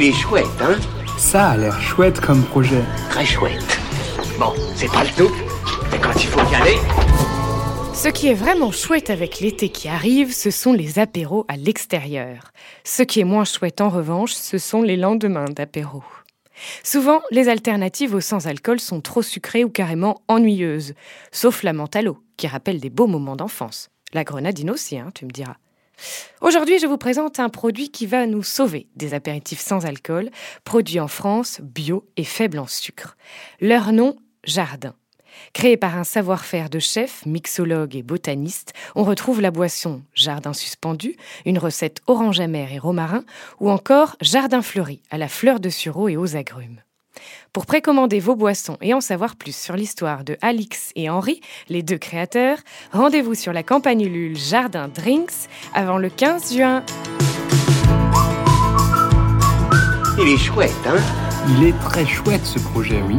Il est chouette, hein Ça a l'air chouette comme projet. Très chouette. Bon, c'est pas le tout, mais quand il faut y aller... Ce qui est vraiment chouette avec l'été qui arrive, ce sont les apéros à l'extérieur. Ce qui est moins chouette en revanche, ce sont les lendemains d'apéros. Souvent, les alternatives au sans-alcool sont trop sucrées ou carrément ennuyeuses, sauf la menthe à l'eau, qui rappelle des beaux moments d'enfance. La grenadine aussi, hein, tu me diras. Aujourd'hui, je vous présente un produit qui va nous sauver des apéritifs sans alcool, produit en France, bio et faible en sucre. Leur nom, Jardin. Créé par un savoir-faire de chef, mixologue et botaniste, on retrouve la boisson Jardin suspendu, une recette orange amère et romarin, ou encore Jardin fleuri à la fleur de sureau et aux agrumes. Pour précommander vos boissons et en savoir plus sur l'histoire de Alix et Henri, les deux créateurs, rendez-vous sur la campagne Ulule Jardin Drinks avant le 15 juin. Il est chouette, hein? Il est très chouette ce projet, oui.